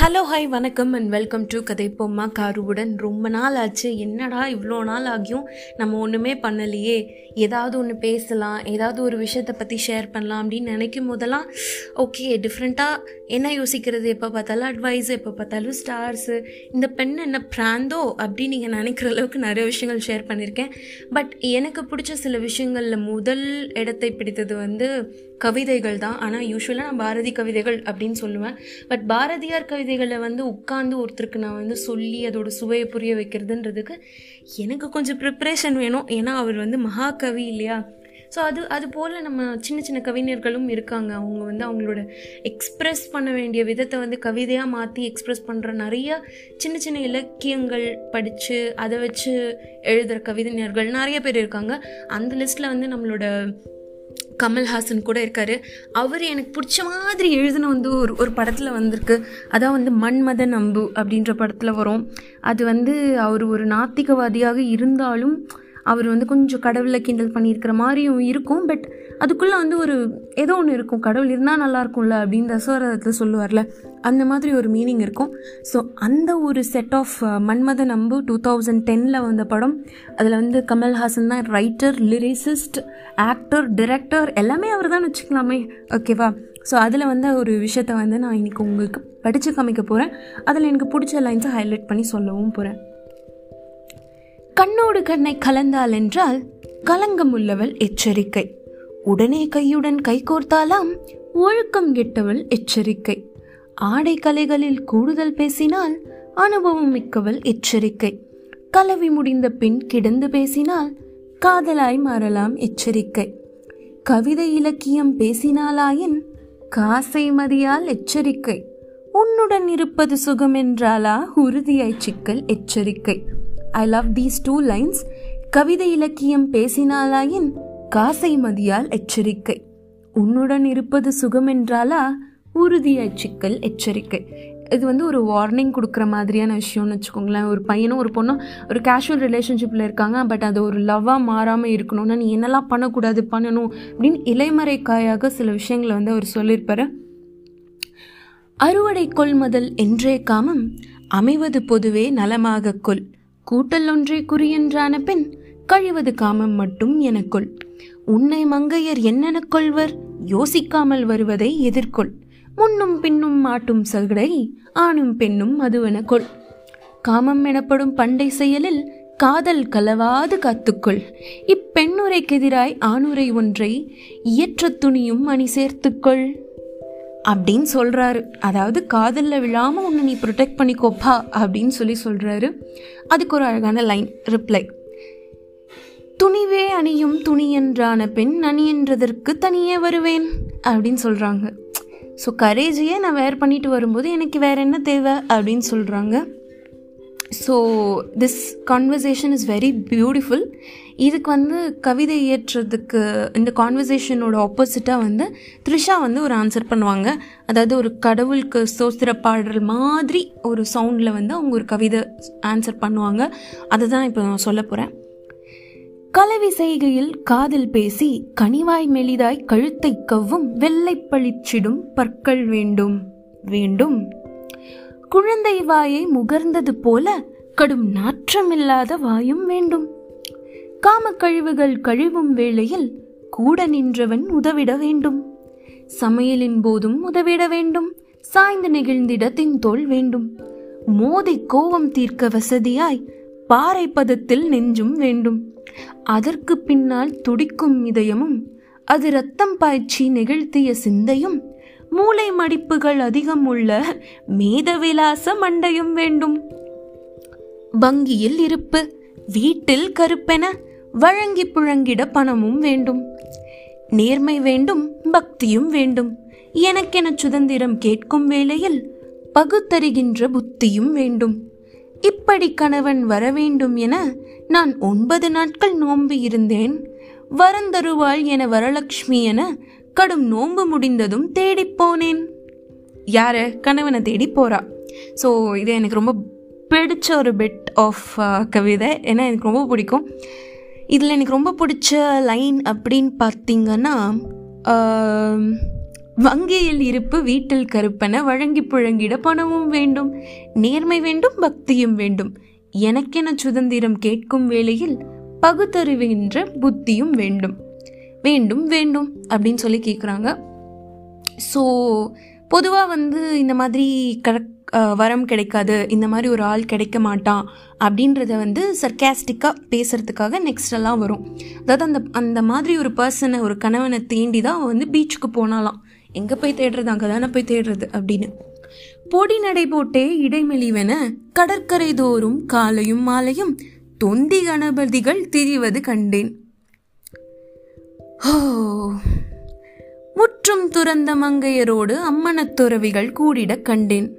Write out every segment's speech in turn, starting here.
Hello hi வணக்கம் and welcome to கதை பொம்மா காருவுடன் ரொம்ப நாள் ஆச்சு. என்னடா இவ்வளோ நாள் ஆகியும்? நம்ம ஒன்றுமே பண்ணலையே. ஏதாவது ஒன்று பேசலாம் ஏதாவது ஒரு விஷயத்தை பற்றி ஷேர் பண்ணலாம் அப்படின்னு நினைக்கும் போதெல்லாம் ஓகே டிஃப்ரெண்ட்டாக என்ன யோசிக்கிறது? எப்போ பார்த்தாலும் அட்வைஸ் எப்போ பார்த்தாலும் ஸ்டார்ஸு இந்த பெண் என்ன பிராந்தோ அப்படின்னு நீங்கள் நினைக்கிற அளவுக்கு நிறைய விஷயங்கள் ஷேர் பண்ணியிருக்கேன் பட் எனக்கு பிடிச்ச சில விஷயங்களில் முதல் இடத்தை பிடித்தது வந்து கவிதைகள் தான். ஆனால் யூஸ்வலாக நான் பாரதி கவிதைகள் அப்படின்னு சொல்லுவேன். பட் பாரதியார் கவிதைகளை வந்து உட்காந்து ஒருத்தருக்கு நான் வந்து சொல்லி அதோட சுவையை புரிய வைக்கிறதுன்றதுக்கு எனக்கு கொஞ்சம் ப்ரிப்ரேஷன் வேணும். ஏன்னா அவர் வந்து மகா கவி இல்லையா? ஸோ அது அது போல் நம்ம சின்ன சின்ன கவிஞர்களும் இருக்காங்க. அவங்க வந்து அவங்களோட எக்ஸ்ப்ரெஸ் பண்ண வேண்டிய விதத்தை வந்து கவிதையாக மாற்றி எக்ஸ்ப்ரெஸ் பண்ணுற நிறைய சின்ன சின்ன இலக்கியங்கள் படித்து அதை வச்சு எழுதுகிற கவிஞர்கள் நிறைய பேர் இருக்காங்க. அந்த லிஸ்ட்டில் வந்து நம்மளோட கமல்ஹாசன் கூட இருக்கார். அவர் எனக்கு பிடிச்ச மாதிரி எழுதின வந்து ஒரு ஒரு படத்தில் வந்திருக்கு. அதான் வந்து மன்மத நம்பு அப்படின்ற படத்தில் வரும். அது வந்து அவர் ஒரு நாத்திகவாதியாக இருந்தாலும் அவர் வந்து கொஞ்சம் கடவுளை கிண்டல் பண்ணியிருக்கிற மாதிரியும் இருக்கும். பட் அதுக்குள்ளே வந்து ஒரு ஏதோ ஒன்று இருக்கும். கடவுள் இருந்தால் நல்லா இருக்கும்ல அப்படின்னு தசவரத்தில் சொல்லுவார்ல அந்த மாதிரி ஒரு மீனிங் இருக்கும். ஸோ அந்த ஒரு செட் ஆஃப் uh, மன்மத நம்பு டூ தௌசண்ட் டெனில் வந்த படம் அதில் வந்து கமல்ஹாசன் தான் ரைட்டர் லிரிசிஸ்ட் ஆக்டர் டிரெக்டர் எல்லாமே அவர் தான் வச்சுக்கலாமே. ஓகேவா ஸோ அதில் வந்து ஒரு விஷயத்த வந்து நான் இன்றைக்கி உங்களுக்கு படித்து காமிக்க போகிறேன் அதில் எனக்கு பிடிச்ச லைன்ஸை ஹைலைட் பண்ணி சொல்லவும் போகிறேன் கண்ணோடு கண்ணை கலந்தாள் என்றால் கலங்கம் உள்ளவள் எச்சரிக்கை. உடனே கையுடன் கைகோர்த்தாலாம் ஒழுக்கம் கெட்டவள் எச்சரிக்கை. ஆடை கலைகளில் கூடுதல் பேசினால் அனுபவம் மிக்கவள் எச்சரிக்கை. கலவி முடிந்த பின் கிடந்து பேசினால் காதலாய் மாறலாம் எச்சரிக்கை. கவிதை இலக்கியம் பேசினாலாயின் காசை மதியால் எச்சரிக்கை. உன்னுடன் இருப்பது சுகம் என்றாலா உறுதியாய் சிக்கல் எச்சரிக்கை. I love these two lines கவிதை இலக்கியம் பேசினாலாயின் காசை மதியால் எச்சரிக்கை. உன்னுடன் இருப்பது சுகம் என்றாலா உறுதியாய் சிக்கல் எச்சரிக்கை. இது வந்து ஒரு வார்னிங் கொடுக்குற மாதிரியான விஷயம்னு வச்சுக்கோங்களேன். ஒரு பையனும் ஒரு பொண்ணும் ஒரு கேஷுவல் ரிலேஷன்ஷிப்பில் இருக்காங்க. பட் அது ஒரு லவ்வாக மாறாமல் இருக்கணும்னா நீ என்னெல்லாம் பண்ணக்கூடாது பண்ணணும் அப்படின்னு இலைமறைக்காயாக சில விஷயங்களை வந்து அவர் சொல்லியிருப்பார். அறுவடை கொள்முதல் என்றே காமம் அமைவது பொதுவே நலமாக கொள். கூட்டல் ஒன்றே குறியென்றான பின் கழிவது காமம் மட்டும் எனக்குள். உன்னை மங்கையர் என்னெனக் கொள்வர்? யோசிக்காமல் வருவதை எதிர்கொள். முன்னும் பின்னும் மாட்டும் சகடை ஆணும் பெண்ணும் மதுவென கொள் காமம் எனப்படும் பண்டை செயலில் காதல் கலவாது காத்துக்கொள். இப்பெண்ணுரைக்கெதிராய் ஆணுரை ஒன்றை இயற்ற துணியும் அணி சேர்த்துக்கொள். அப்படின்னு சொல்கிறாரு அதாவது காதலில் விழாமல் உன்னை நீ ப்ரொடெக்ட் பண்ணிக்கோப்பா அப்படின்னு சொல்லி சொல்கிறாரு அதுக்கு ஒரு அழகான லைன் ரிப்ளை துணிவே அணியும் துணி என்றான பெண் அணியன்றதற்கு தனியே வருவேன் அப்படின்னு சொல்கிறாங்க ஸோ கரேஜையே நான் வேர் பண்ணிட்டு வரும்போது எனக்கு வேறு என்ன தேவை அப்படின்னு சொல்கிறாங்க so this conversation is very beautiful இதுக்கு வந்து கவிதை இயற்றுறதுக்கு இந்த கான்வர்சேஷனோட ஆப்போசிட்டாக வந்து த்ரிஷா வந்து ஒரு ஆன்சர் பண்ணுவாங்க. அதாவது ஒரு கடவுளுக்கு சோஸ்திர பாடுற மாதிரி ஒரு சவுண்டில் வந்து அவங்க ஒரு கவிதை ஆன்சர் பண்ணுவாங்க. அதை தான் இப்போ நான் சொல்ல போகிறேன் கலவி செய்கையில் காதல் பேசி கனிவாய் மெலிதாய் கழுத்தை கவ்வும் வெள்ளை பளிச்சிடும் பற்கள் வேண்டும் வேண்டும். குழந்தை வாயை முகர்ந்தது போல கடும் நாற்றமில்லாத வாயும் வேண்டும். காமக்கழிவுகள் கழிவும் வேளையில் கூட நின்றவன் உதவிட வேண்டும். சமையலின் போதும் உதவிட வேண்டும். சாய்ந்து நெகிழ்ந்திடத்தின் தோல் வேண்டும். மோதி கோபம் தீர்க்க வசதியாய் பாறை பதத்தில் நெஞ்சும் வேண்டும். அதற்கு பின்னால் துடிக்கும் இதயமும் அது ரத்தம் பாய்ச்சி நெகிழ்த்திய சிந்தையும் மூளை மடிப்புகள் அதிகம் உள்ள மேதவிலாச மண்டையும் வேண்டும். வங்கியில் இருப்பு வீட்டில் கருப்பென வழங்கி புழங்கிட பணமும் வேண்டும். நேர்மை வேண்டும் பக்தியும் வேண்டும். எனக்கென சுதந்திரம் கேட்கும் வேளையில் பகுத்தறிகின்ற புத்தியும் வேண்டும். இப்படி கணவன் வர வேண்டும் என நான் ஒன்பது நாட்கள் நோம்பி இருந்தேன். வரந்தருவாள் என வரலட்சுமி என கடும் நோன்பு முடிந்ததும் தேடிப்போனேன் யார? கணவனை தேடி போறா. ஸோ இது எனக்கு ரொம்ப பிடிச்ச ஒரு பெட் ஆஃப் uh, கவிதை. ஏன்னா எனக்கு ரொம்ப பிடிக்கும். இதில் எனக்கு ரொம்ப பிடிச்ச லைன் அப்படின்னு பார்த்தீங்கன்னா வங்கியில் இருப்பு வீட்டில் கருப்பனை வழங்கி புழங்கிட பணமும் வேண்டும் நேர்மை வேண்டும் பக்தியும் வேண்டும். எனக்கென சுதந்திரம் கேட்கும் வேளையில் பகுத்தறிவுகின்ற புத்தியும் வேண்டும். வேண்டும் வேண்டும் அப்படின்னு சொல்லி கேட்குறாங்க ஸோ பொதுவாக வந்து இந்த மாதிரி கரெக்ட் வரம் கிடைக்காது இந்த மாதிரி ஒரு ஆள் கிடைக்க மாட்டான் அப்படின்றத வந்து சர்க்காஸ்டிக்காக பேசுகிறதுக்காக நெக்ஸ்டெல்லாம் வரும். அதாவது அந்த அந்த மாதிரி ஒரு பர்சனை ஒரு கணவனை தேண்டி தான் அவன் வந்து பீச்சுக்கு போனாலாம். எங்கே போய் தேடுறது? அங்கே தானே போய் தேடுறது அப்படின்னு. பொடி நடை போட்டே இடைமெளிவென கடற்கரை தோறும் காலையும் மாலையும் தொந்தி கணபதிகள் திரிவது கண்டேன். முற்றும் துறந்த மங்கையரோடு அம்மனத் துறவிகள் கூடிடக் கண்டேன்.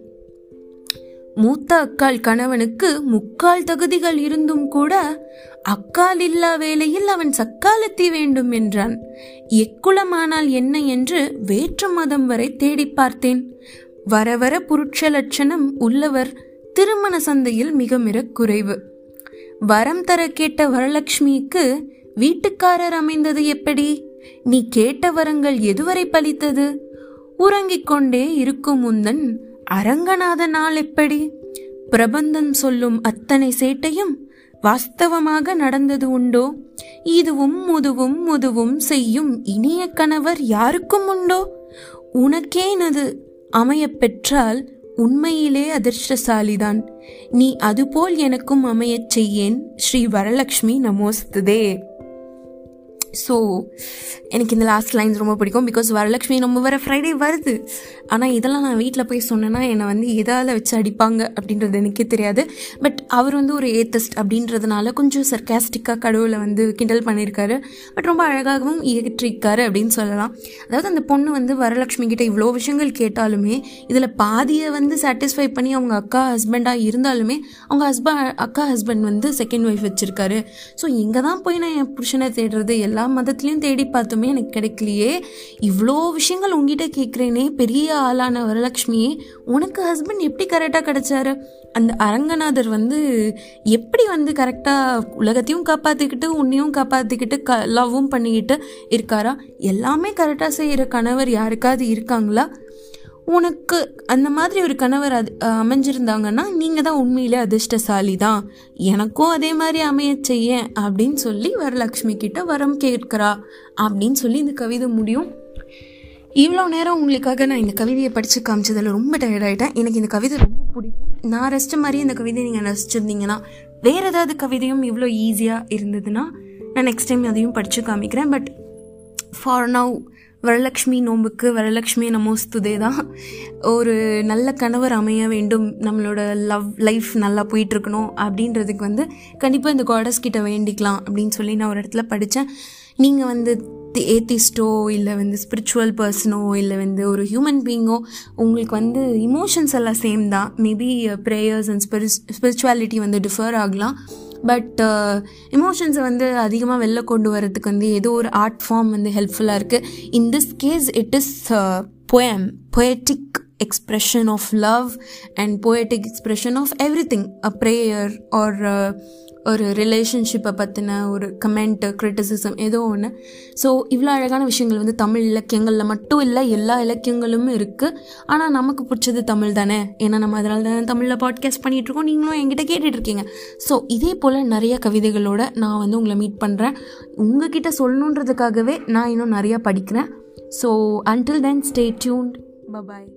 மூத்த அக்கால் கணவனுக்கு முக்கால் தகுதிகள் இருந்தும் கூட அக்கால் இல்லா வேளையில் அவன் சக்காலத்தி வேண்டும் என்றான். எக்குலமானால் என்ன என்று வேற்று மதம் வரை தேடி பார்த்தேன். வர வர புருட்ச லட்சணம் உள்ளவர் திருமண சந்தையில் மிக மிக குறைவு. வரம் தர கேட்ட வரலட்சுமிக்கு வீட்டுக்காரர் அமைந்தது எப்படி? நீ கேட்ட வரங்கள் எதுவரை பலித்தது? உறங்கிக் கொண்டே இருக்கும் முந்தன் அரங்கநாத நாள் எப்படி? பிரபந்தம் சொல்லும் அத்தனை சேட்டையும் வாஸ்தவமாக நடந்தது உண்டோ? இதுவும் முதுவும் முதுவும் செய்யும் இனிய கணவர் யாருக்கும் உண்டோ? உனக்கேனது அமையப் பெற்றால் உண்மையிலே அதிர்ஷ்டசாலிதான். நீ அதுபோல் எனக்கும் அமையச் செய்யேன். ஸ்ரீ வரலக்ஷ்மி நமோஸ்துதே. ஸோ எனக்கு இந்த லாஸ்ட் லைன்ஸ் ரொம்ப பிடிக்கும் பிகாஸ் வரலட்சுமி நம்ம வர ஃப்ரைடே வருது. ஆனால் இதெல்லாம் நான் வீட்டில் போய் சொன்னேன்னா என்னை வந்து எதால் வச்சு அடிப்பாங்க அப்படின்றது எனக்கே தெரியாது. பட் அவர் வந்து ஒரு ஏத்தஸ்ட் அப்படின்றதுனால கொஞ்சம் சர்க்காஸ்டிக்காக கடவுளை வந்து கிண்டல் பண்ணியிருக்காரு. பட் ரொம்ப அழகாகவும் இயற்றிருக்காரு அப்படின்னு சொல்லலாம். அதாவது அந்த பொண்ணு வந்து வரலட்சுமி கிட்ட இவ்வளோ விஷயங்கள் கேட்டாலுமே இதில் பாதியை வந்து சாட்டிஸ்ஃபை பண்ணி அவங்க அக்கா ஹஸ்பண்டாக இருந்தாலுமே அவங்க ஹஸ்பண்ட் அக்கா ஹஸ்பண்ட் வந்து செகண்ட் ஒய்ஃப் வச்சுருக்காரு. ஸோ இங்கே தான் போய் நான் என் புருஷனை தேடுறது எல்லாம் எல்லா மதத்துலேயும் தேடி பார்த்துமே எனக்கு கிடைக்கலையே. இவ்வளோ விஷயங்கள் உங்ககிட்ட கேட்குறேனே பெரிய ஆளான வரலட்சுமியே உனக்கு ஹஸ்பண்ட் எப்படி கரெக்டாக கிடைச்சாரு? அந்த அரங்கநாதர் வந்து எப்படி வந்து கரெக்டாக உலகத்தையும் காப்பாற்றிக்கிட்டு உன்னையும் காப்பாற்றிக்கிட்டு க லவ்வும் பண்ணிக்கிட்டு இருக்காரா? எல்லாமே கரெக்டாக செய்கிற கணவர் யாருக்காவது இருக்காங்களா? உனக்கு அந்த மாதிரி ஒரு கணவர் அது அமைஞ்சிருந்தாங்கன்னா நீங்கள் தான் உண்மையிலே அதிர்ஷ்டசாலி தான் எனக்கும் அதே மாதிரி அமைய செய்ய அப்படின்னு சொல்லி வரலக்ஷ்மி கிட்ட வரம் கேட்கிறா. அப்படின்னு சொல்லி இந்த கவிதை முடியும். இவ்வளோ நேரம் உங்களுக்காக நான் இந்த கவிதையை படித்து காமிச்சதில் ரொம்ப டயர்டாயிட்டேன் எனக்கு இந்த கவிதை ரொம்ப பிடிக்கும். நான் ரசித்த மாதிரி இந்த கவிதையை நீங்கள் ரசிச்சிருந்தீங்கன்னா வேறு ஏதாவது கவிதையும் இவ்வளோ ஈஸியாக இருந்ததுன்னா நான் நெக்ஸ்ட் டைம் அதையும் படித்து காமிக்கிறேன். பட் ஃபார் நவ் வரலக்ஷ்மி நோம்புக்கு வரலட்சுமி நமோஸ்துதே தான். ஒரு நல்ல கணவர் அமைய வேண்டும். நம்மளோட லவ் லைஃப் நல்லா போயிட்டுருக்கணும் அப்படின்றதுக்கு வந்து கண்டிப்பாக இந்த காடஸ் கிட்ட வேண்டிக்கலாம் அப்படின்னு சொல்லி நான் ஒரு இடத்துல படித்தேன் நீங்கள் வந்து ஏத்திஸ்டோ இல்லை வந்து ஸ்பிரிச்சுவல் பர்சனோ இல்லை வந்து ஒரு ஹியூமன் பீயிங்கோ உங்களுக்கு வந்து இமோஷன்ஸ் எல்லாம் சேம் தான். மேபி ப்ரேயர்ஸ் அண்ட் ஸ்பிரி ஸ்பிரிச்சுவாலிட்டி வந்து டிஃபர் ஆகலாம். பட் எமோஷன்ஸை வந்து அதிகமாக வெளில கொண்டு வரதுக்கு வந்து ஏதோ ஒரு ஆர்ட் ஃபார்ம் வந்து ஹெல்ப்ஃபுல்லாக இருக்குது in this case it is poem poetic expression of love and poetic expression of everything a prayer or uh, ஒரு ரிலேஷன்ஷிப்பை பற்றின ஒரு கமெண்ட்டு க்ரிட்டிசிசம் ஏதோ ஒன்று ஸோ இவ்வளோ அழகான விஷயங்கள் வந்து தமிழ் இலக்கியங்களில் மட்டும் இல்லை எல்லா இலக்கியங்களும் இருக்குது ஆனால் நமக்கு பிடிச்சது தமிழ் தானே? ஏன்னா நம்ம அதனால தானே தமிழில் பாட்காஸ்ட் பண்ணிகிட்ருக்கோம் நீங்களும் என்கிட்ட கேட்டுட்ருக்கீங்க ஸோ இதே போல் நிறைய கவிதைகளோட நான் வந்து உங்களை மீட் பண்ணுறேன் உங்ககிட்ட சொல்லணுன்றதுக்காகவே நான் இன்னும் நிறையா படிக்கிறேன். So until then stay tuned bye bye